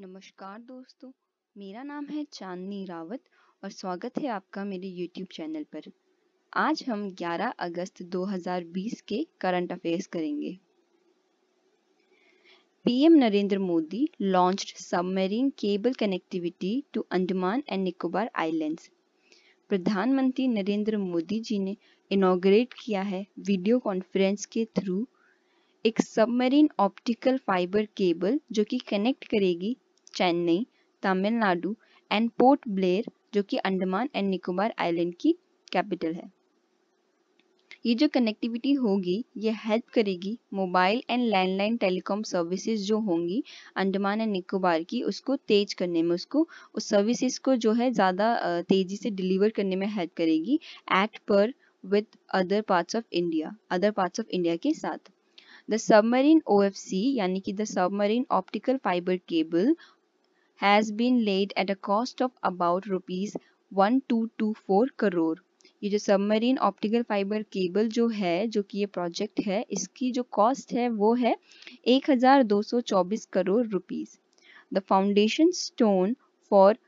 नमस्कार दोस्तों, मेरा नाम है चांदनी रावत और स्वागत है आपका मेरे YouTube चैनल पर। आज हम 11 अगस्त 2020 के करंट अफेयर्स करेंगे। PM Narendra Modi launched submarine cable connectivity to Andaman and Nicobar islands प्रधानमंत्री नरेंद्र मोदी जी ने इनोग्रेट किया है वीडियो कॉन्फ्रेंस के थ्रू एक सबमरीन ऑप्टिकल फाइबर केबल जो कि कनेक्ट करेगी चेन्नई, तमिलनाडु एंड पोर्ट ब्लेयर, जो कि अंडमान एंड निकोबार आइलैंड की कैपिटल है। ये जो कनेक्टिविटी होगी, ये हेल्प करेगी mobile and landline telecom services जो होंगी अंडमान एंड निकोबार की, उसको तेज करने में, उसको, उस सर्विसेज़ को जो है ज़्यादा तेज़ी से डिलीवर करने में हेल्प करेगी एट पर with other parts of India other parts of India के साथ। द सबमरीन OFC यानी कि the submarine optical fibre cable has been laid at a cost of about rupees 1224 crore ये जो सबमरीन ऑप्टिकल फाइबर केबल जो है, जो कि ये प्रोजेक्ट है, इसकी जो कॉस्ट है वो है 1224 crore rupees the foundation stone for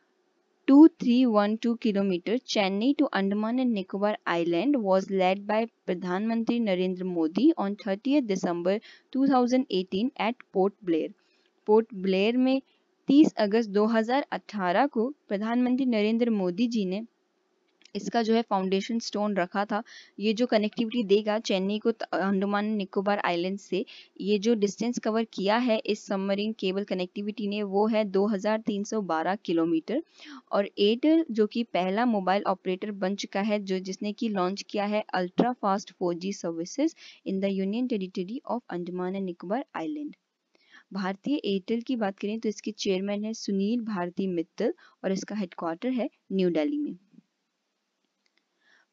2312 kilometre Chennai to Andaman and Nicobar island was led by प्रधानमंत्री Narendra Modi on 30th December 2018 at Port Blair Port Blair में 30 अगस्त 2018 को प्रधानमंत्री नरेंद्र मोदी जी ने इसका जो है फाउंडेशन स्टोन रखा था। ये जो कनेक्टिविटी देगा, चेन्नई को अंडमान निकोबार आइलैंड से, ये जो डिस्टेंस कवर किया है इस सबमरीन केबल कनेक्टिविटी ने, वो है 2312 किलोमीटर। और एयरटेल जो कि पहला मोबाइल ऑपरेटर बन चुका है, जो जिसने की लॉन्च किया है ultra fast 4G services in the union territory of Andaman and Nicobar island Bharti Airtel की बात करें तो इसके चेयरमैन है सुनील भारती मित्तल और इसका हेडक्वार्टर है न्यू दिल्ली में।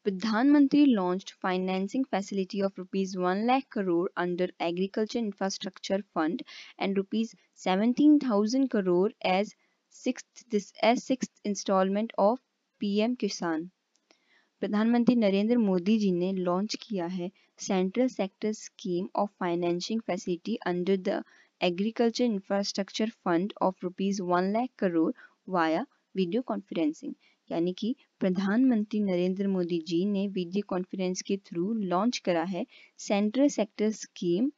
प्रधानमंत्री launched financing facility of rupees one lakh crore under agriculture infrastructure fund and rupees seventeen thousand crore as six six instalment of PM Kisan प्रधानमंत्री नरेंद्र मोदी जी ने लॉन्च किया है central sector scheme of financing facility under the agriculture infrastructure fund of rupees one lakh crore via video conferencing यानी कि प्रधानमंत्री नरेंद्र मोदी जी ने video conference के through launch करा है सेंट्रल सेक्टर स्कीम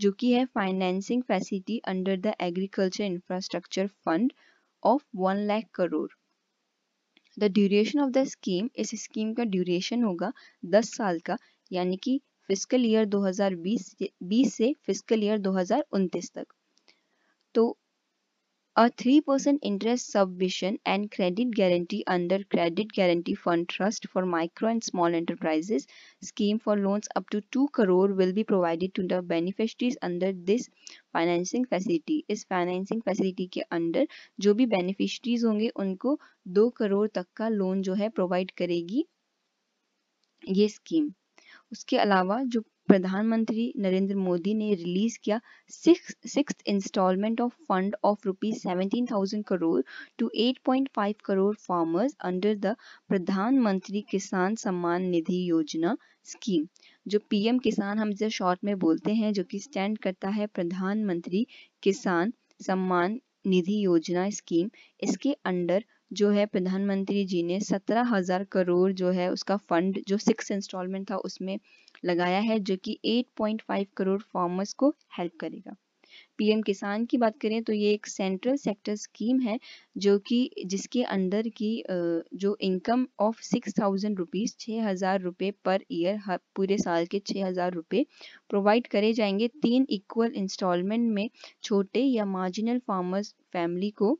जो कि है financing facility under the agriculture infrastructure fund of one lakh crore the duration of the scheme इस स्कीम का ड्यूरेशन होगा दस साल का, यानी कि फ़िज़िकल ईयर 2020 से फ़िज़िकल ईयर दो तक। तो a three percent interest submission and credit guarantee under credit guarantee fund trust for micro and small enterprises scheme for loans up to two crore will be provided to the beneficiaries under this financing facility इस financing facility के under जो भी beneficiaries होंगे, उनको दो करोड़ तक का loan जो है प्रोवाइड करेगी ये स्कीम उसके अलावा जो प्रधानमंत्री नरेंद्र मोदी ने रिलीज़ किया six instalment of fund of rupees seventeen thousand crore to eight point five crore farmers under the Pradhan Mantri Kisan Samman निधि योजना स्कीम जो पीएम किसान हम जो शॉर्ट में बोलते हैं, जो कि स्टैंड करता है प्रधानमंत्री किसान सम्मान निधि योजना स्कीम इसके अंडर जो है प्रधानमंत्री जी ने सत्रह हज़ार करोड़ जो है उसका फंड, जो सिक्स इंस्टॉलमेंट था उसमें लगाया है, जो कि 8.5 करोड़ फार्मर्स को हेल्प करेगा। पीएम किसान की बात करें तो ये एक सेंट्रल सेक्टर स्कीम है, जो कि, जिसके अंदर की जो income of six thousand rupees छः हज़ार रुपये पर ईयर पूरे साल के छः हज़ार रुपये प्रोवाइड करे जाएँगे तीन इक्वल इंस्टॉलमेंट में छोटे या मार्जिनल फार्मर्स फैमिली को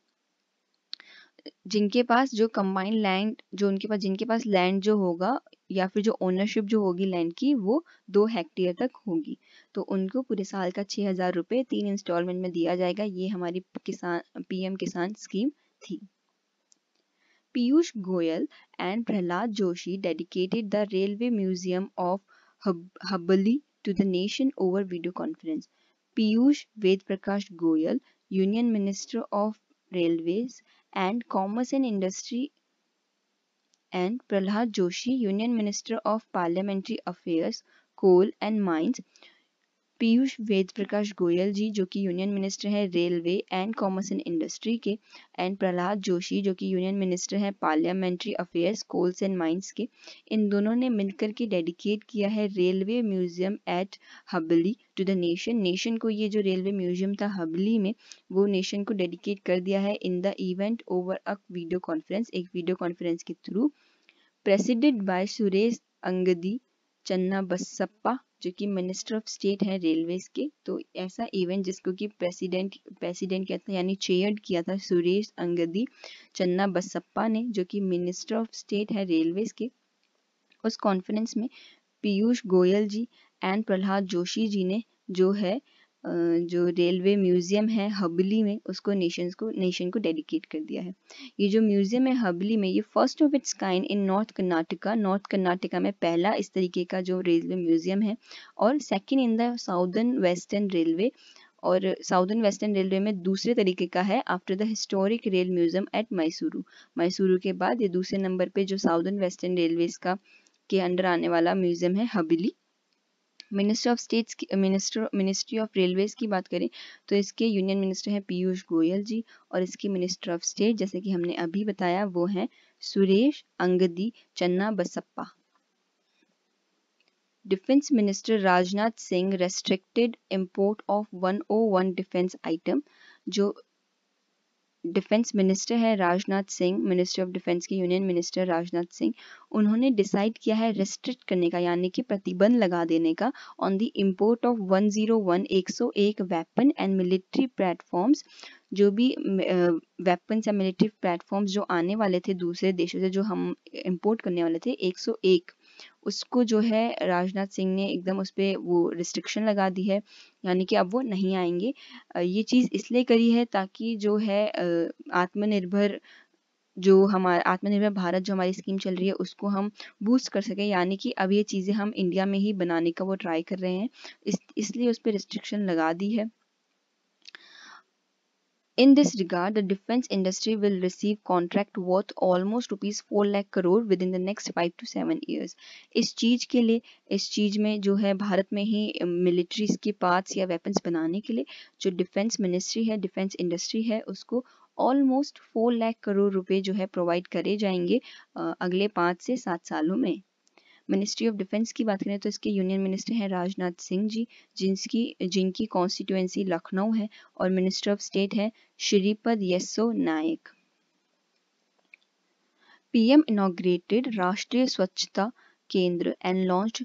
जिनके पास जो कंबाइंड लैंड जो उनके पास, जिनके पास लैंड जो होगा या फिर जो ओनरशिप जो होगी लैंड की, वो दो हेक्टेयर तक होगी। तो उनको पूरे साल का छः हज़ार रुपये तीन इंस्टॉलमेंट में दिया जाएगा। ये हमारी किसान पीएम किसान स्कीम थी। Piyush Goyal and Prahlad Joshi dedicated the railway museum of Hubli to the nation over video conference Piyush Ved Prakash Goyal union minister of railways and Commerce and Industry and Prahlad Joshi, Union Minister of Parliamentary Affairs, Coal and Mines, Piyush Ved Prakash Goyal ji, जो कि union minister है railway and commerce and industry के, and Prahlad Joshi, जो कि union minister है parliamentary affairs coals and mines के। इन दोनों ने मिलकर के डेडिकेट किया है railway museum at Hubli to the nation. Nation को ये जो रेलवे म्यूज़ियम था हबली में, वो नेशन को डेडिकेट कर दिया है in the event over a video conference, एक वीडियो कॉन्फ्रेंस के through. President by Suresh Angadi, Channa Basappa जो कि मिनिस्टर ऑफ़ स्टेट है रेलवेज के तो ऐसा इवेंट जिसको कि प्रेसिडेंट प्रेसिडेंट कहते हैं, यानी चेयर किया था सुरेश अंगदी, चन्ना बसप्पा ने, जो कि मिनिस्टर ऑफ़ स्टेट है रेलवेज के, उस कॉन्फ्रेंस में पीयूष गोयल जी एंड प्रहलाद जोशी जी ने, जो है जो रेलवे म्यूज़ियम है हबली में, उसको नेशन को नेशन को डेडिकेट कर दिया है। ये जो म्यूज़ियम है हबली में, ये first of its kind in north Karnataka. North Karnataka में पहला इस तरीके का जो रेलवे म्यूज़ियम है और second in the southern western railway और साउदर्न वेस्टर्न रेलवे में दूसरे तरीके का है after the historic rail museum at Mysuru Mysuru के बाद ये दूसरे नंबर पे जो साउदर्न वेस्टर्न रेलवेज का के अंडर आने वाला म्यूज़ियम है हबली। मिनिस्टर ऑफ़ स्टेट्स की मिनिस्टर मिनिस्ट्री ऑफ़ रेलवेज की बात करें तो इसके यूनियन मिनिस्टर हैं पीयूष गोयल जी और इसके मिनिस्टर ऑफ़ स्टेट जैसे कि हमने अभी बताया वो हैं Suresh Angadi Channa Basappa. Defence minister Rajnath Singh restricted import of 101 defence item जो डिफेंस मिनिस्टर है Rajnath Singh, minister of defence के यूनियन मिनिस्टर राजनाथ सिंह। उन्होंने डिसाइड किया है रेस्ट्रिक्ट करने का, यानी कि प्रतिबंध लगा देने का on the import of 101 101 weapon and military platforms जो भी वेपन्स या मिलिट्री प्लेटफॉर्म्स जो आने वाले थे दूसरे देशों से, जो हम इम्पोर्ट करने वाले थे 101 उसको जो है राजनाथ सिंह ने एकदम उस पर वो रिस्ट्रिक्शन लगा दी है, यानी कि अब वो नहीं आएँगे। ये चीज़ इसलिए करी है ताकि जो है आत्मनिर्भर जो हमारा, आत्मनिर्भर भारत जो हमारी स्कीम चल रही है, उसको हम बूस्ट कर सकें। यानी कि अब ये चीज़ें हम इंडिया में ही बनाने का वो ट्राई कर रहे हैं। इस, इसलिए उस पर रिस्ट्रिक्शन लगा दी है। In this regard, the defense industry will receive contract worth almost rupees 4 lakh crore within the next 5 to 7 years. इस चीज़ के लिए इस चीज़ में जो है भारत में ही मिलिट्रीज के पार्ट्स या वेपन्स बनाने के लिए जो डिफेंस मिनिस्ट्री है डिफेंस इंडस्ट्री है उसको ऑलमोस्ट फोर लाख करोड़ रुपए जो है प्रोवाइड करे जाएँगे अगले पाँच से सात सालों में मिनिस्ट्री ऑफ़ डिफेंस की बात करें तो इसके यूनियन मिनिस्टर हैं राजनाथ सिंह जी, जिनकी जिनकी कॉन्स्टिट्यूएंसी लखनऊ है और मिनिस्टर ऑफ़ स्टेट है श्रीपद यस्सो नायक। पीएम इनोग्रेटेड राष्ट्रीय स्वच्छता केंद्र एंड लॉन्च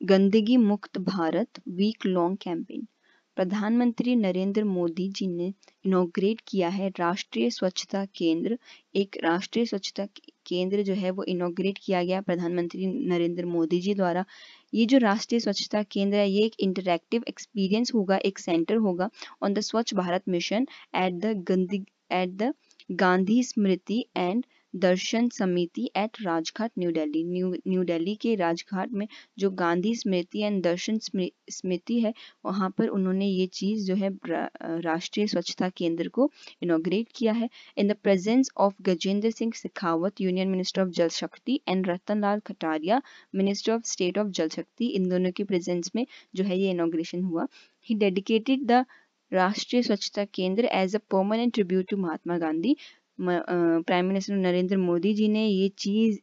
गंदगी Mukt Bharat week long campaign प्रधानमंत्री नरेंद्र मोदी जी ने इनोग्रेट किया है राष्ट्रीय स्वच्छता केंद्र। एक राष्ट्रीय स्वच्छता केंद्र जो है वो इनोग्रेट किया गया प्रधानमंत्री नरेंद्र मोदी जी द्वारा। ये जो राष्ट्रीय स्वच्छता केंद्र है, ये एक इंटरैक्टिव एक्सपीरियंस होगा, एक सेंटर होगा on the Swachh Bharat mission at the Gandhi at the Gandhi Smriti and Darshan Samiti at Rajghat new Delhi new Delhi के राजघाट में जो गांधी स्मृति एंड दर्शन स्मृति है, वहाँ पर उन्होंने ये चीज़ जो है राष्ट्रीय स्वच्छता केंद्र को इनोग्रेट किया है। In the presence of Gajendra Singh Shekhawat union minister of Jal Shakti and Ratan Lal Kataria minister of state of Jal Shakti in दोनों के प्रेजेंस में जो है ये इनोग्रेशन हुआ। ही dedicated the Rashtriya Swachhta Kendra as a permanent tribute to Mahatma Gandhi prime minister Narendra Modi ji ने ये चीज़,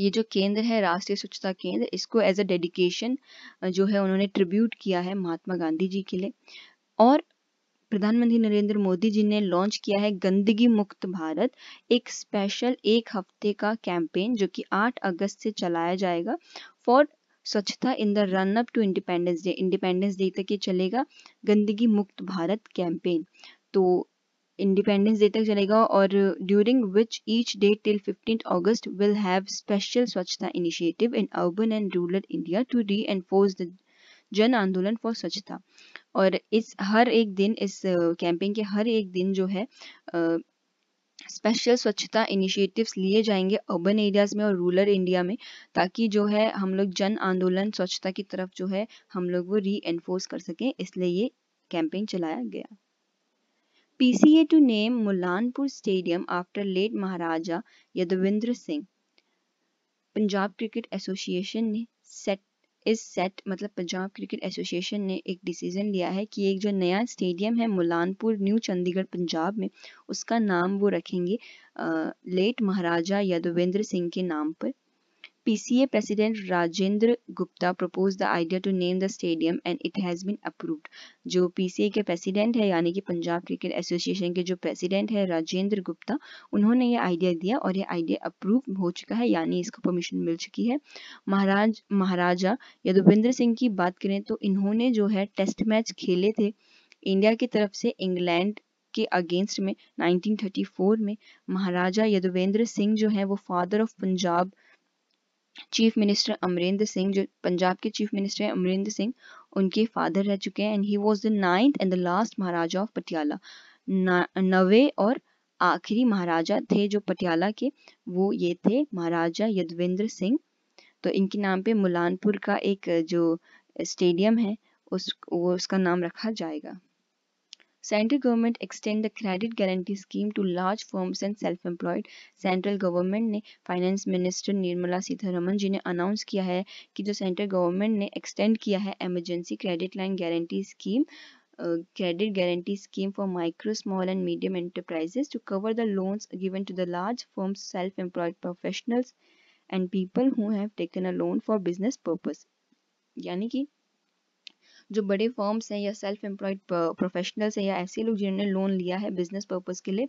ये जो केंद्र है, राष्ट्रीय स्वच्छता केंद्र, इसको एज अ डेडिकेशन जो है उन्होंने ट्रिब्यूट किया है महात्मा गांधी जी के लिए। और प्रधानमंत्री नरेंद्र मोदी जी ने लॉन्च किया है गंदगी मुक्त भारत, एक स्पेशल एक हफ़्ते का कैंपेन जो कि 8 अगस्त से चलाया जाएगा for swachhta in the run up to independence day independence day तक ये चलेगा, गंदगी मुक्त भारत कैंपेन तो इंडिपेंडेंस डे तक चलेगा और during which each day till fifteen August will have special swachhta initiative in urban and rural India to reinforce the Jan Andolan for स्वच्छता और इस हर एक दिन, इस कैंपेन के हर एक दिन जो है स्पेशल स्वच्छता इनिशिएटिव्स लिए जाएँगे अर्बन एरियाज़ में और रूरल इंडिया में ताकि जो है हम लोग जन आंदोलन स्वच्छता की तरफ़ जो है हम लोग वो री एनफोर्स कर सकें, इसलिए ये कैंपेन चलाया गया। PCA to name Mulanpur Stadium after late Maharaja Yadavendra Singh. Punjab cricket association ने सेट इस सेट मतलब पंजाब क्रिकेट एसोसिएशन ने एक डिसीज़न लिया है कि एक जो नया स्टेडियम है मुलानपुर न्यू चंडीगढ़ पंजाब में, उसका नाम वो रखेंगे लेट महाराजा यदुवेंद्र सिंह के नाम पर PCA President Rajendra Gupta proposed the idea to name the stadium and it has been approved. जो PCA के प्रेसिडेंट है, यानी कि पंजाब क्रिकेट एसोसिएशन के जो प्रेसिडेंट है राजेंद्र गुप्ता उन्होंने ये आइडिया दिया और ये आइडिया अप्रूव हो चुका है, यानी इसको परमिशन मिल चुकी है महाराज, महाराजा यदुविंद्र सिंह की बात करें तो इन्होंने जो है टेस्ट मैच खेले थे इंडिया की तरफ़ से इंग्लैंड के अगेंस्ट में 1934 में महाराजा यदुवेंद्र सिंह जो है, वो father of Punjab chief minister Amarinder Singh, जो पंजाब के चीफ मिनिस्टर हैं, अमरिंदर सिंह, उनके फादर रह चुके हैं and he was the ninth and the last Maharaja of Patiala. नवे और आखिरी महाराजा थे जो पटियाला के, वो ये थे महाराजा यदविंद्र सिंह। तो इनके नाम पे मुलानपुर का एक जो स्टेडियम है, उस, वो उसका नाम रखा जाएगा। Central government extend the credit guarantee scheme to large firms and self-employed. Central government ने फाइनेंस मिनिस्टर निर्मला सीतारमन जी ने अनाउंस किया है कि जो सेंट्रल गवर्नमेंट ने एक्सटेंड किया है emergency credit line guarantee scheme credit guarantee scheme for micro, small and medium enterprises to cover the loans given to the large firms, self-employed professionals and people who have taken a loan for business purpose. यानी कि जो बड़े firms हैं या self employed professionals हैं या ऐसे लोग जिन्होंने लोन लिया है बिज़नेस पर्पज़ के लिए,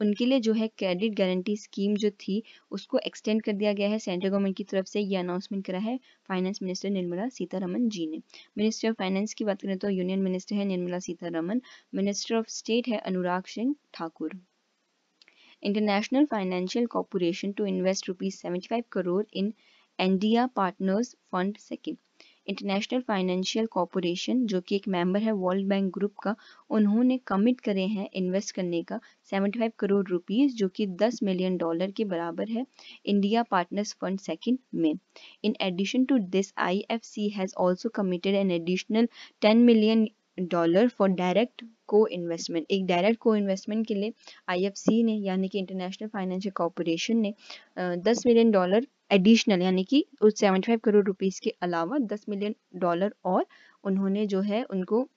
उनके लिए जो है क्रेडिट गारंटी स्कीम जो थी, उसको एक्सटेंड कर दिया गया है सेंट्रल गवर्नमेंट की तरफ़ से। ये अनाउंसमेंट करा है फाइनेंस मिनिस्टर निर्मला सीतारमन जी ने। मिनिस्टर ऑफ़ फाइनेंस की बात करें तो यूनियन मिनिस्टर है Nirmala Sitharaman minister of state है Anurag Singh Thakur. International financial corporation to invest rupees 75 crore in India partners fund second international financial corporation जो कि एक मेंबर है वर्ल्ड बैंक ग्रुप का, उन्होंने कमिट करे हैं इन्वेस्ट करने का 75 करोड़ रुपीस जो कि 10 मिलियन डॉलर के बराबर है इंडिया पार्टनर्स फंड सेकंड में। In addition to this IFC has also committed an additional 10 million dollar for direct co investment एक डायरेक्ट को इन्वेस्टमेंट के लिए आईएफसी ने, यानी कि इंटरनेशनल फाइनेंशियल कॉरपोरेशन ने दस मिलियन डॉलर एडिशनल यानी कि उस सेवेंटी फाइव करोड़ रुपीस के अलावा दस मिलियन डॉलर और उन्होंने जो है उनको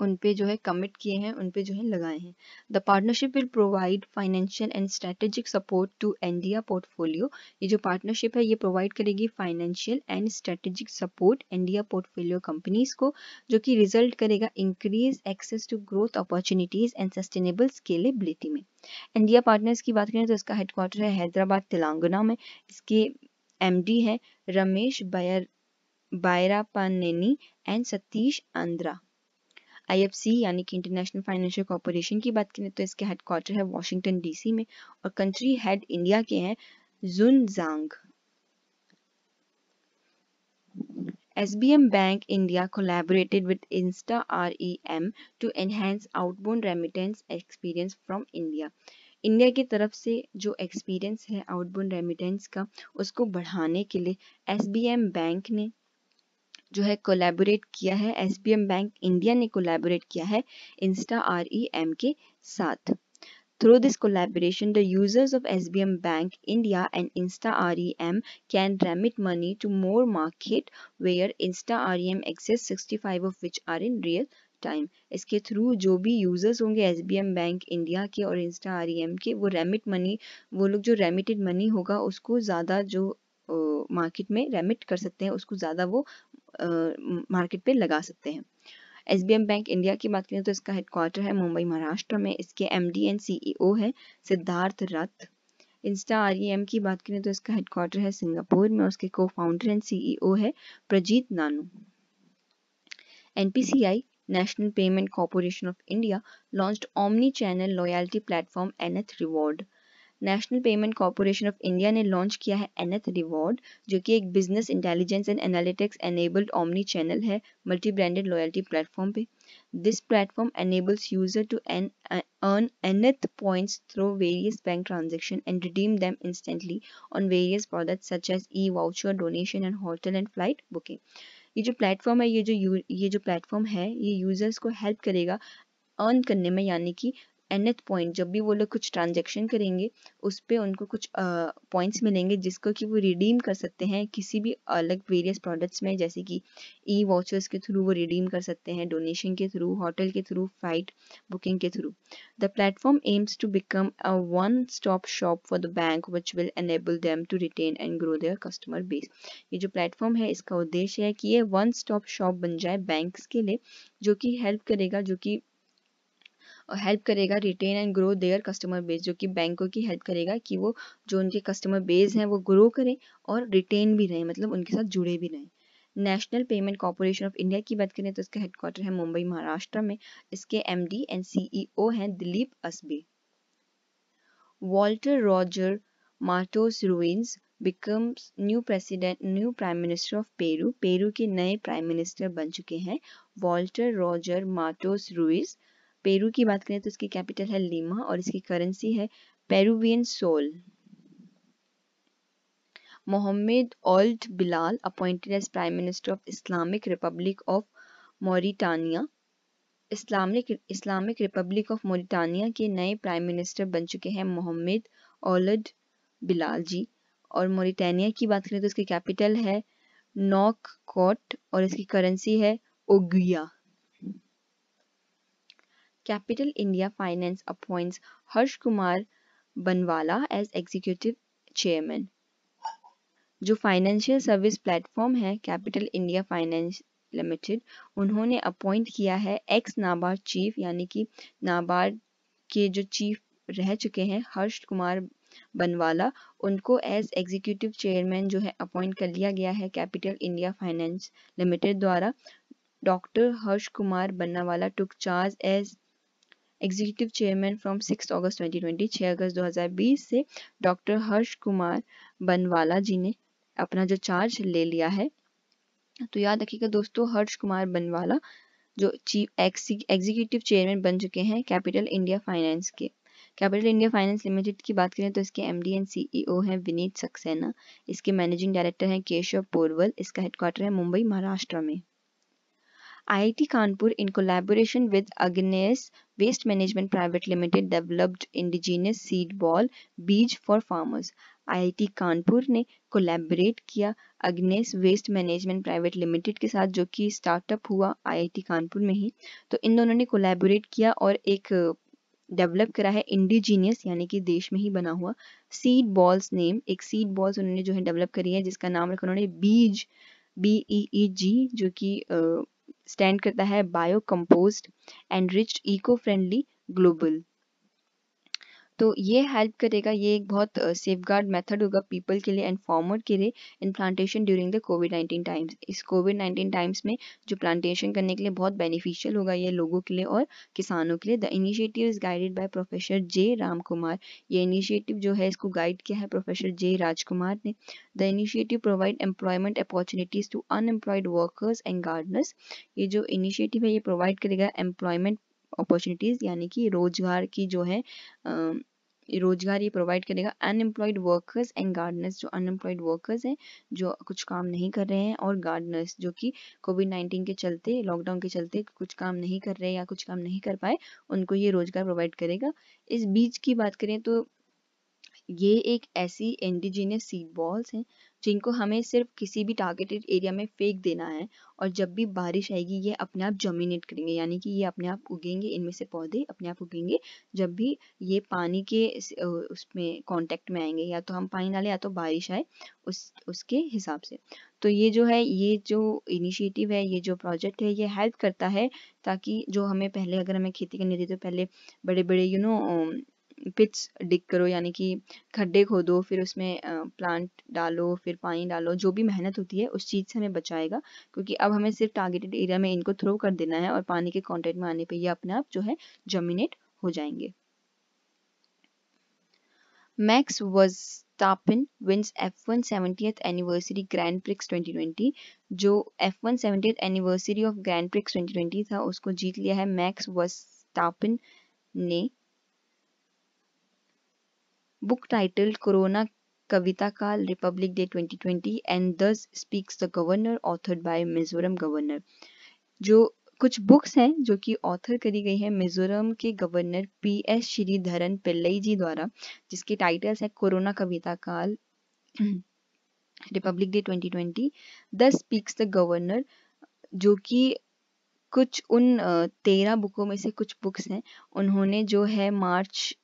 उन पे जो है कमिट किए हैं, उन पे जो है लगाए हैं। The partnership will provide financial and strategic support to India portfolio ये जो पार्टनरशिप है, ये प्रोवाइड करेगी financial and strategic support India portfolio companies को, जो कि रिज़ल्ट करेगा increase access to growth opportunities and sustainable scalability में। इंडिया पार्टनर्स की बात करें तो इसका हेडक्वार्टर है हैदराबाद, तेलंगाना में। इसके एमडी है रमेश बायर, बायरापानेनी एंड सतीश आंध्रा। आईएफसी यानी कि इंटरनेशनल फाइनेंशियल कॉरपोरेशन की बात करें तो इसके हेडक्वार्टर है वॉशिंगटन डीसी में और कंट्री हेड इंडिया के हैं Jun Zhang SBM Bank India collaborated with Insta REM to enhance outbound remittance experience from India. India की तरफ़ से जो एक्सपीरियंस है आउटबाउंड रेमिटेंस का, उसको बढ़ाने के लिए SBM बैंक ने जो है कोलैबोरेट किया है एसबीएम बैंक इंडिया ने कोलैबोरेट किया है इंस्टा आर ई एम के साथ। Through this collaboration, the users of SBM Bank India and Insta REM can remit money to more market where Insta REM exists 65 of which are in real time इसके through जो भी users होंगे S B M bank India के और Insta R E M के वो remit money वो लोग जो रेमिटेड मनी होगा उसको ज़्यादा जो मार्केट में रेमिट कर सकते हैं उसको ज़्यादा वो मार्केट पे लगा सकते हैं। एस बैंक इंडिया की बात करें तो इसका हेडक्वार्टर है मुंबई, महाराष्ट्र में। इसके एम डी एंड सीईओ है सिद्धार्थ रथ। इंस्टा आर की बात करें तो इसका हेडक्वार्टर है सिंगापुर में उसके को फाउंडर एंड सीईओ है Prajit Nanu. NPCI National Payment Corporation of India, launched omni-channel loyalty platform Nth Reward. National payment corporation of India ने लॉन्च किया है एनथ रिवॉर्ड जो कि एक business intelligence and analytics enabled omni channel है multi branded loyalty platform पे this platform enables user to earn nth points through various bank transaction and redeem them instantly on various products such as e-voucher, donation and hotel and flight booking. ये जो platform है ये जो ये जो platform है ये यूज़र्स को हेल्प करेगा अर्न करने में यानी कि एनथ पॉइंट जब भी वो लोग कुछ ट्रांजेक्शन करेंगे उस पर उनको कुछ पॉइंट्स uh, मिलेंगे जिसको कि वो रिडीम कर सकते हैं किसी भी अलग वेरियस प्रोडक्ट्स में जैसे कि ई वॉचर्स के थ्रू वो रिडीम कर सकते हैं डोनेशन के थ्रू होटल के थ्रू फ़्लाइट बुकिंग के through the platform aims to become a one stop shop for the bank which will enable them to retain and grow their customer base ये जो platform है इसका उद्देश्य है कि ये वन स्टॉप शॉप बन जाए बैंक्स के लिए जो कि हेल्प करेगा जो कि हेल्प करेगा retain and grow their customer base जो कि बैंकों की हेल्प करेगा कि वो जो उनके कस्टमर बेस हैं वो ग्रो करें और रिटेन भी रहें मतलब उनके साथ जुड़े भी रहें। National payment corporation of India की बात करें तो इसका हेडक्वार्टर है मुंबई, महाराष्ट्र में। इसके एमडी एंड सीईओ हैं Dilip Asbe. Walter Roger Martos Ruiz becomes new president new prime minister of Peru Peru के नए प्राइम मिनिस्टर बन चुके हैं Walter Roger Martos Ruiz Peru की बात करें तो इसकी कैपिटल है लीमा और इसकी करेंसी है Peruvian sol Mohamed Ould Bilal appointed as prime minister of Islamic republic of Mauritania Islamic Islamic republic of Mauritania के नए प्राइम मिनिस्टर बन चुके हैं मोहम्मद ओलड बिलाल जी. और मोरिटानिया की बात करें तो इसकी कैपिटल है नॉक कोट और इसकी करेंसी है ouguiya Capital India Finance appoints Harsh Kumar Banwala as Executive Chairman. जो फाइनेंशियल सर्विस प्लेटफॉर्म है कैपिटल इंडिया फाइनेंस लिमिटेड उन्होंने अपॉइंट किया है एक्स नाबार्ड चीफ यानी कि नाबार्ड के जो चीफ रह चुके हैं हर्ष कुमार बनवाला उनको एज एग्जीक्यूटिव चेयरमैन जो है अपॉइंट कर लिया गया है कैपिटल इंडिया फाइनेंस लिमिटेड द्वारा doctor Harsh Kumar Bhanwala took charge as executive chairman from 6 August 2020 6 August 2020 से डॉक्टर हर्ष कुमार बनवाला जी ने अपना जो चार्ज ले लिया है। तो याद रखिएगा दोस्तों हर्ष कुमार बनवाला जो चीफ एग्जीक्यूटिव चेयरमैन बन चुके हैं कैपिटल इंडिया फाइनेंस के। कैपिटल इंडिया फाइनेंस लिमिटेड की बात करें तो इसके एमडी एंड सीईओ हैं विनीत सक्सेना इसके मैनेजिंग डायरेक्टर हैं केशव पोरवल इसका हेडक्वार्टर है मुंबई महाराष्ट्र में। IIT Kanpur, in collaboration with Agnes Waste Management Private Limited, developed indigenous seed ball बीज for farmers. IIT कानपुर ने कोलैबोरेट किया Agnes waste management private limited के साथ जो कि स्टार्टअप हुआ आईआईटी कानपुर में ही तो इन दोनों ने कोलैबोरेट किया और एक डेवलप करा है इंडिजीनियस यानी कि देश में ही बना हुआ सीड बॉल्स नेम एक सीड बॉल्स उन्होंने जो है डेवलप करी है जिसका नाम रखा उन्होंने बीज बी ई ई जी जो कि स्टैंड करता है bio compost and rich eco friendly global तो ये हेल्प करेगा, ये एक बहुत सेफ़ गार्ड मेथड होगा पीपल के लिए एंड फार्मर के लिए in plantation during the covid nineteen times इस कोविड नाइन्टीन टाइम्स में जो प्लांटेशन करने के लिए बहुत बेनिफिशियल होगा ये लोगों के लिए और किसानों के लिए। The initiative is guided by professor J Ram Kumar ये इनिशिएटिव जो है इसको गाइड किया है प्रोफेसर जे राजकुमार ने। The initiative provide employment opportunities to unemployed workers and gardeners ये जो इनिशिएटिव है ये प्रोवाइड करेगा एम्प्लॉयमेंट अपॉर्चुनिटीज़ यानी कि रोज़गार की जो है रोज़गार ये प्रोवाइड करेगा अनएम्प्लॉयड वर्कर्स एंड गार्डनर्स जो अनएम्प्लॉयड वर्कर्स हैं, जो कुछ काम नहीं कर रहे हैं और गार्डनर्स जो कि कोविड नाइन्टीन के चलते लॉकडाउन के चलते कुछ काम नहीं कर रहे या कुछ काम नहीं कर पाए, उनको ये रोज़गार प्रोवाइड करेगा। इस बीज की बात करें तो ये एक ऐसी एंटीजीनियस सीड बॉल्स हैं जिनको हमें सिर्फ़ किसी भी टारगेटेड एरिया में फेंक देना है और जब भी बारिश आएगी, ये अपने आप जमीनेट करेंगे, यानी कि ये अपने आप उगेंगे, इनमें से पौधे अपने आप उगेंगे। जब भी ये पानी के उसमें कांटेक्ट में आएँगे, या तो हम पानी डालें या तो बारिश आए, उस, उसके हिसाब से। तो ये जो है, ये जो इनिशिएटिव है, ये जो प्रोजेक्ट है, ये हेल्प करता है, ताकि जो हमें पहले, अगर हमें खेती करनी थी तो पहले बड़े बड़े यू नो पिट्स डिग करो, यानी कि खड्डे खोदो, फिर उसमें प्लांट डालो, फिर पानी डालो, जो भी मेहनत होती है, उस चीज़ से हमें बचाएगा, क्योंकि अब हमें सिर्फ़ टारगेटेड एरिया में इनको थ्रो कर देना है और पानी के कॉन्टेक्ट में आने पर ये अपने आप जो है जमीनेट हो जाएँगे। Max Verstappen wins F1 70th anniversary Grand Prix 2020 जो F1 70th anniversary of Grand Prix 2020 था, उसको जीत लिया है मैक्स वर्स्टापन ने। Book titled Corona Kavita Kal Republic Day 2020 and thus speaks the governor, authored by Mizoram governor. जो कुछ books हैं, जो कि ऑथर करी गई है मिजोरम के governor P S Sreedharan Pillai ji द्वारा, जिसके टाइटल्स है corona Kavita Kaal republic day 2020 the speaks the governor जो कि कुछ उन तेरह बुकों में से कुछ बुक्स हैं, उन्होंने जो है मार्च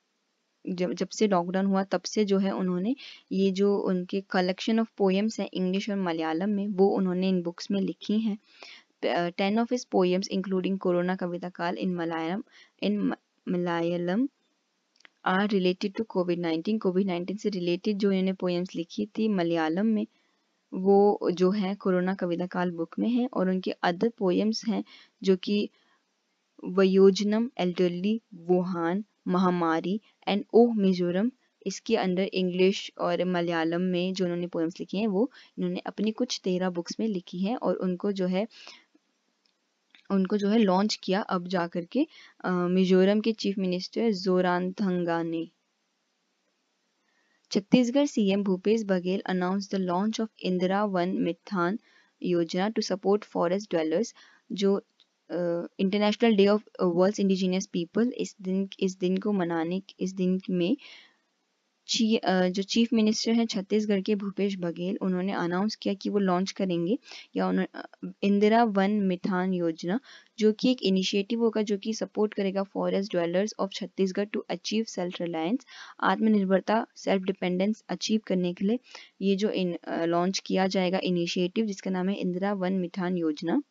जब जब से लॉकडाउन हुआ, तब से जो है उन्होंने ये जो उनके कलेक्शन ऑफ़ पोएम्स हैं इंग्लिश और मलयालम में, वो उन्होंने इन बुक्स में लिखी हैं। Ten of his poems including corona Kavita Kaal in Malayalam in Malayalam are related to covid nineteen covid nineteen से रिलेटेड जो इन्होंने पोएम्स लिखी थी मलयालम में, वो जो है कोरोना कविता काल बुक में है और उनके अदर पोएम्स हैं जो कि Vayojanam elderly Wuhan, Mahamari and oh Mizoram इसके अंदर इंग्लिश और मलयालम में जो उन्होंने पोएम्स लिखी हैं, वो इन्होंने अपनी कुछ तेरह बुक्स में लिखी हैं और उनको जो है, उनको जो है लॉन्च किया अब जा करके मिजोरम के चीफ मिनिस्टर जोरानथंगा ने Chhattisgarh CM Bhupesh Baghel announce the launch of Indira Van Mitan Yojana to support forest dwellers जो international day of world's indigenous people इस दिन इस दिन को मनाने इस दिन में ची, जो चीफ मिनिस्टर हैं छत्तीसगढ़ के भूपेश बघेल उन्होंने अनाउंस किया कि वो लॉन्च करेंगे या इंदिरा वन मिथान योजना जो कि एक इनिशिएटिव होगा जो कि सपोर्ट करेगा forest dwellers of Chhattisgarh to achieve self reliance आत्मनिर्भरता सेल्फ डिपेंडेंस अचीव करने के लिए ये जो लॉन्च किया जाएगा इनिशिएटिव जिसका नाम है इंदिरा वन मिथान योजना।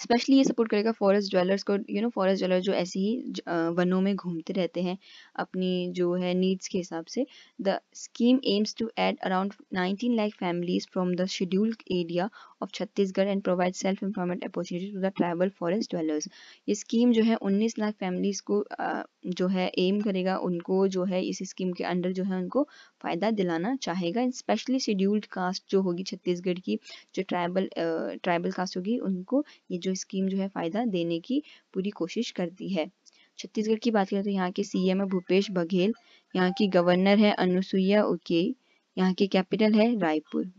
स्पेशली ये सपोर्ट करेगा फॉरेस्ट ज्वेलर्स को यू नो फॉरेस्ट ज्वेलर जो ऐसे ही वनों में घूमते रहते हैं, अपनी जो है नीड्स के हिसाब से the scheme aims to aid around 19 lakh families from the scheduled area of Chhattisgarh and provide self employment opportunity to the tribal forest jewellers ये स्कीम जो है 19 लाख फैमिलीज़ को जो है एम करेगा, उनको जो है इस स्कीम के अंडर जो है उनको फ़ायदा दिलाना चाहेगा स्पेशली शेड्यूल्ड कास्ट जो होगी छत्तीसगढ़ की, जो ट्राइबल ट्राइबल कास्ट होगी, उनको ये जो स्कीम जो है फ़ायदा देने की पूरी कोशिश करती है छत्तीसगढ़ की बात करें तो यहाँ के सीएम है भूपेश बघेल, यहाँ की गवर्नर है अनुसुईया उके यहाँ की कैपिटल है रायपुर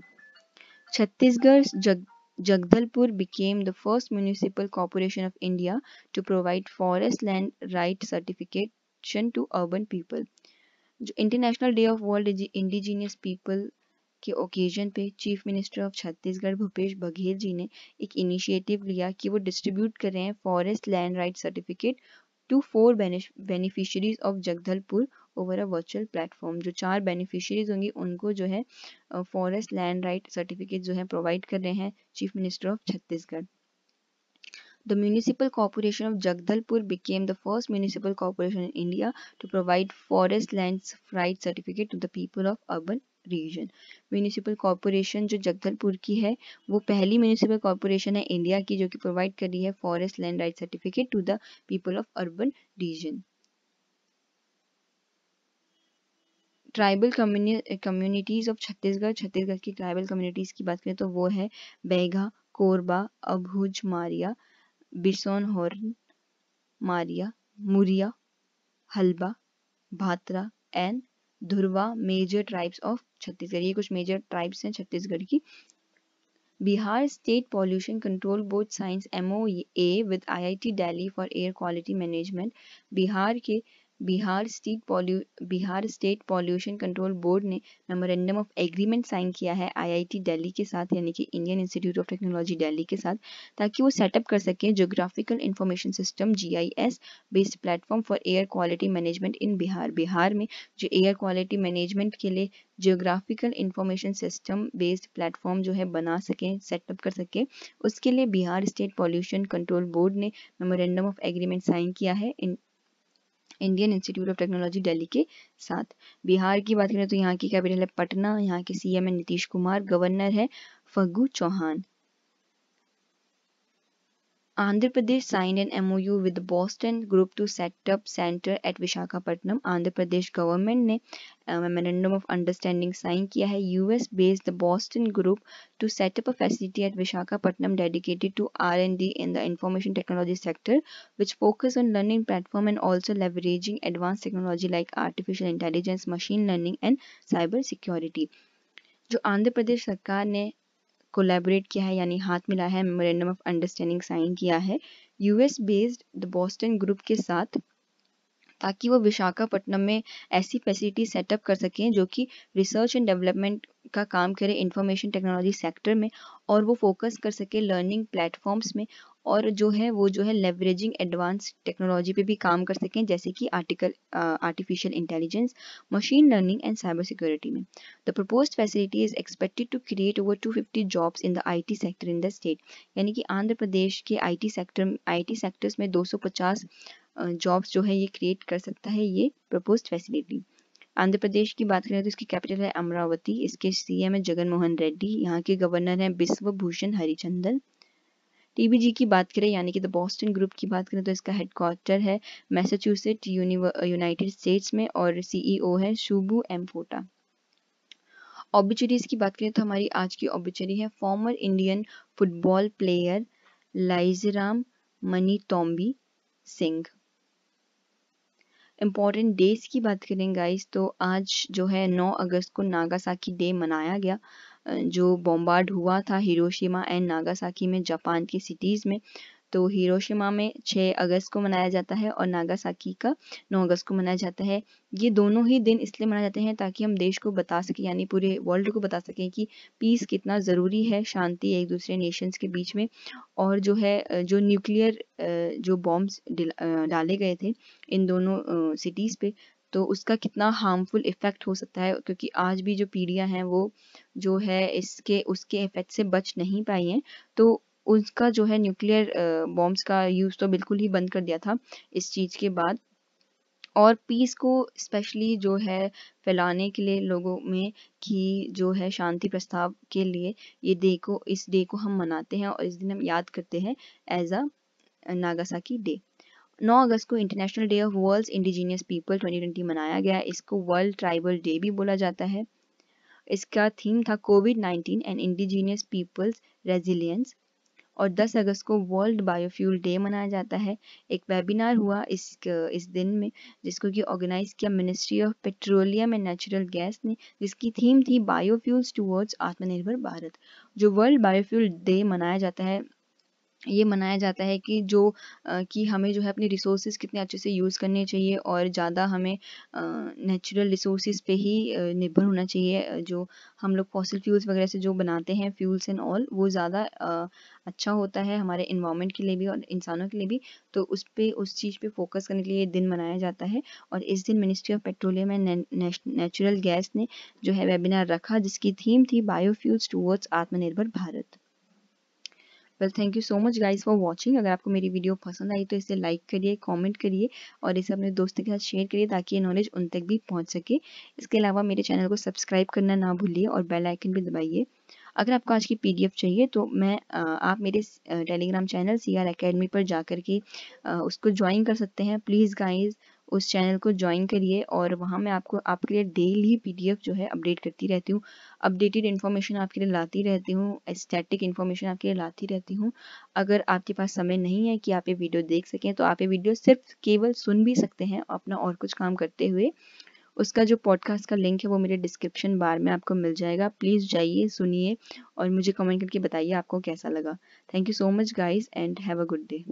छत्तीसगढ़ जग Jagdalpur became the first municipal corporation of India to provide forest land right certification to urban people. जो international day of world indigenous people के ओकेजन पे chief minister of Chhattisgarh Bhupesh Baghel ji ने एक initiative लिया कि वो distribute कर रहे हैं forest land right certificate to four beneficiaries of Jagdalpur over a virtual platform जो चार बेनिफिशरीज होंगी, उनको जो है फॉरेस्ट लैंड राइट सर्टिफिकेट जो है प्रोवाइड कर रहे हैं chief minister of Chhattisgarh The Municipal Corporation of Jagdalpur became the first municipal corporation in India to provide forest lands right certificate to the people of urban region municipal corporation जो जगदलपुर की है, वो पहली municipal corporation है India की जो कि provide कर रही है forest land right certificate to the people of urban region tribal communities of Chhattisgarh Chhattisgarh की ट्राइबल कम्युनिटीज की बात करें तो वो है Baiga Korba Abhuj Maria bison horn, Maria, Muria, Halba, Bhatra and Dhurwa major tribes of Chhattisgarh. ये कुछ major tribes हैं छत्तीसगढ़ की। Bihar state pollution control board signs MOA with I I T Delhi for air quality management Bihar के Bihar state पॉल्यू, Bihar state pollution control board ने memorandum of agreement sign किया है IIT Delhi के साथ, यानी कि Indian institute of technology Delhi के साथ, ताकि वो सेटअप कर सकें geographical information system GIS based platform for air quality management in Bihar. Bihar में जो एयर क्वालिटी मैनेजमेंट के लिए geographical information system based platform जो है बना सकें सेटअप कर सकें, उसके लिए Bihar state pollution control board ने मेमोरेंडम ऑफ़ एग्रीमेंट साइन किया है। Indian institute of technology Delhi के साथ। बिहार की बात करें तो यहाँ की कैपिटल है पटना, यहाँ के सीएम है नीतीश कुमार गवर्नर है Phagu Chauhan. Andhra Pradesh signed an MOU with the Boston Group to set up center at Visakhapatnam. Andhra Pradesh government ने मेमोरेंडम ऑफ़ अंडरस्टैंडिंग साइन किया है US based the Boston group to set up a facility at Visakhapatnam dedicated to R&D in the information technology sector which focus on learning platform and also leveraging advanced technology like artificial intelligence, machine learning and cyber security. जो आंध्र प्रदेश सरकार ने collaborate किया है, यानी हाथ मिला है memorandum of understanding sign किया है US based the Boston group के साथ, ताकि वो विशाखापट्टनम में ऐसी फैसिलिटी सेटअप कर सकें जो कि रिसर्च एंड डेवलपमेंट का काम करे इंफॉर्मेशन टेक्नोलॉजी सेक्टर में, और वो फोकस कर सके लर्निंग प्लेटफॉर्म्स में और जो है, वो जो है लेवरेजिंग एडवांस टेक्नोलॉजी पे भी काम कर सकें, जैसे कि article artificial intelligence machine learning and cyber security में। The proposed facility is expected to create over 250 jobs in the IT sector in the state यानी कि आंध्र प्रदेश के आईटी सेक्टर आईटी सेक्टर्स में 250 जॉब्स जो है, ये क्रिएट कर सकता है ये प्रपोज फैसिलिटी आंध्र प्रदेश की बात करें तो इसकी कैपिटल है अमरावती, इसके सीएम है जगन रेड्डी, यहाँ के गवर्नर हैं बिस्व भूषण हरिचंदन। टीबीजी की बात करें, यानी कि द बॉस्टन ग्रुप की बात करें तो इसका हेडक्वार्टर है मैसाचुसेट यूनाइटेड स्टेट्स में और सीईओ है शुभू एम फोटा ऑबिचरीज की बात करें तो हमारी आज की ऑबिचरी है। Former Indian football player Laishram Mani Tombi Singh important days की बात करें गाइस तो आज जो है 9 अगस्त को नागासाकी डे मनाया गया। जो बॉम्बार्ड हुआ था हिरोशिमा एंड नागासाकी में जापान की सिटीज़ में तो हिरोशिमा में 6 अगस्त को मनाया जाता है और नागासाकी का 9 अगस्त को मनाया जाता है। ये दोनों ही दिन इसलिए मनाए जाते हैं ताकि हम देश को बता सकें, यानी पूरे वर्ल्ड को बता सकें कि पीस कितना ज़रूरी है, शांति एक दूसरे नेशंस के बीच में, और जो है जो न्यूक्लियर जो बॉम्ब्स डाले गए थे इन दोनों सिटीज़ पे तो उसका कितना हार्मफुल इफ़ेक्ट हो सकता है, क्योंकि आज भी जो पीढ़ियाँ हैं, वो जो है इसके, उसके इफ़ेक्ट से बच नहीं पाई हैं। तो उसका जो है न्यूक्लियर बॉम्ब्स का यूज़ तो बिल्कुल ही बंद कर दिया था इस चीज़ के बाद। और पीस को स्पेशली जो है फैलाने के लिए लोगों में कि जो है शांति प्रस्ताव के लिए ये डे को, इस डे को हम मनाते हैं और इस दिन हम याद करते हैं एज अ नागासाकी डे 9 अगस्त को international day of world's indigenous people 2020 मनाया गया। इसको वर्ल्ड ट्राइबल डे भी बोला जाता है। इसका थीम था covid 19 and indigenous peoples resilience और 10 अगस्त को वर्ल्ड बायोफ्यूल डे मनाया जाता है। एक वेबिनार हुआ इस इस दिन में जिसको कि ऑर्गेनाइज किया ministry of petroleum and natural gas ने, जिसकी थीम थी बायोफ्यूल्स टूवर्ड्स आत्मनिर्भर भारत जो वर्ल्ड बायोफ्यूल डे मनाया जाता है ये मनाया जाता है कि जो कि हमें जो है अपने रिसोर्सेज कितने अच्छे से यूज़ करने चाहिए और ज़्यादा हमें नेचुरल रिसोर्सेज पे ही निर्भर होना चाहिए जो हम लोग फॉसिल फ्यूल्स वगैरह से जो बनाते हैं फ्यूल्स एंड ऑल वो ज़्यादा अच्छा होता है हमारे इन्वामेंट के लिए भी और इंसानों के लिए भी। तो उस पर उस चीज़ पर फोकस करने के लिए दिन मनाया जाता है और इस दिन ministry of petroleum and natural gas ने जो है वेबिनार रखा जिसकी थीम थी बायोफ्यूल्स टूवर्ड्स आत्मनिर्भर Bharat. Well thank you so much guys for watching अगर आपको मेरी वीडियो पसंद आई तो इसे लाइक करिए कमेंट करिए और इसे अपने दोस्तों के साथ शेयर करिए ताकि ये नॉलेज उन तक भी पहुँच सके। इसके अलावा मेरे चैनल को सब्सक्राइब करना ना भूलिए और बेल आइकन भी दबाइए। अगर आपको आज की पीडीएफ चाहिए तो मैं आप मेरे telegram channel C R academy पर जा कर के उसको ज्वाइन कर सकते हैं। प्लीज़ गाइज़ उस चैनल को ज्वाइन करिए और वहाँ मैं आपको, आपके लिए डेली पीडीएफ जो है अपडेट करती रहती हूँ। अपडेटेड इन्फॉर्मेशन आपके लिए लाती रहती हूँ स्टैटिक इन्फॉर्मेशन आपके लिए लाती रहती हूँ। अगर आपके पास समय नहीं है कि आप ये वीडियो देख सकें तो आप ये वीडियो सिर्फ़, केवल सुन भी सकते हैं अपना और कुछ काम करते हुए। उसका जो पॉडकास्ट का लिंक है वो मेरे डिस्क्रिप्शन बार में आपको मिल जाएगा। प्लीज़ जाइए, सुनिए और मुझे कमेंट करके बताइए आपको कैसा लगा। Thank you so much guys and have a good day